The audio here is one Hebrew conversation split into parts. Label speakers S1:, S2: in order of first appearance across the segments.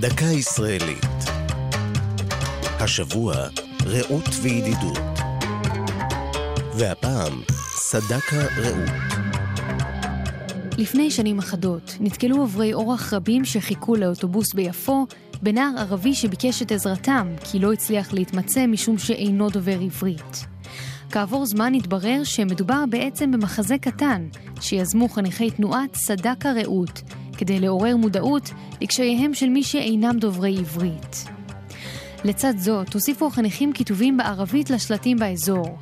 S1: דקה ישראלית. השבוע, רעות וידידות. והפעם, סדקה רעות.
S2: לפני שנים אחדות נתקלו עוברי אורח רבים שחיכו לאוטובוס ביפו בנער ערבי שביקש את עזרתם כי לא הצליח להתמצא משום שאינו דובר עברית. כעבור זמן התברר שמדובר בעצם במחזה קטן שיזמו חניכי תנועת סדקה רעות כדי לעורר מודעות לקשייהם של מי שאינם דוברי עברית. לצד זאת, הוסיפו החניכים כיתובים בערבית לשלטים באזור.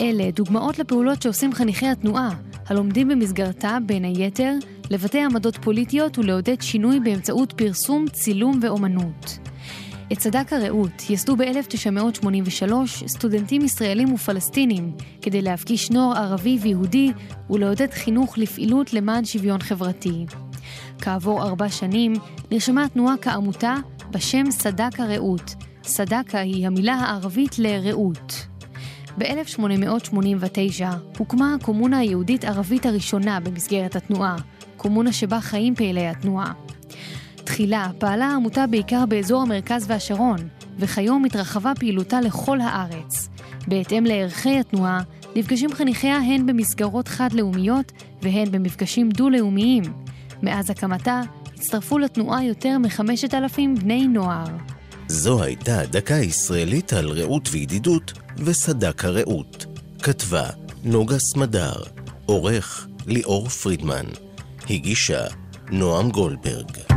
S2: אלה דוגמאות לפעולות שעושים חניכי התנועה, הלומדים במסגרתה, בין היתר, לבטא עמדות פוליטיות ולעודד שינוי באמצעות פרסום, צילום ואומנות. את צדק הרעות יסדו ב-1983 סטודנטים ישראלים ופלסטינים כדי להפגיש נוער ערבי ויהודי ולעודד חינוך לפעילות למען שוויון חברתי. כעבור ארבע שנים נרשמה התנועה כעמותה בשם סדק הרעות. סדקה היא המילה הערבית לרעות. ב-1889 הוקמה הקומונה היהודית-ערבית הראשונה במסגרת התנועה, קומונה שבה חיים פעילי התנועה. תחילה פעלה העמותה בעיקר באזור המרכז והשרון, וכיום התרחבה פעילותה לכל הארץ. בהתאם לערכי התנועה, נפגשים חניכיה הן במסגרות חד-לאומיות והן במפגשים דו-לאומיים. מאז הקמתה הצטרפו לתנועה יותר מחמשת אלפים בני נוער.
S1: זו הייתה דקה ישראלית על רעות וידידות וסדק הרעות. כתבה נוגה סמדר, עורך ליאור פרידמן, הגישה נועם גולדברג.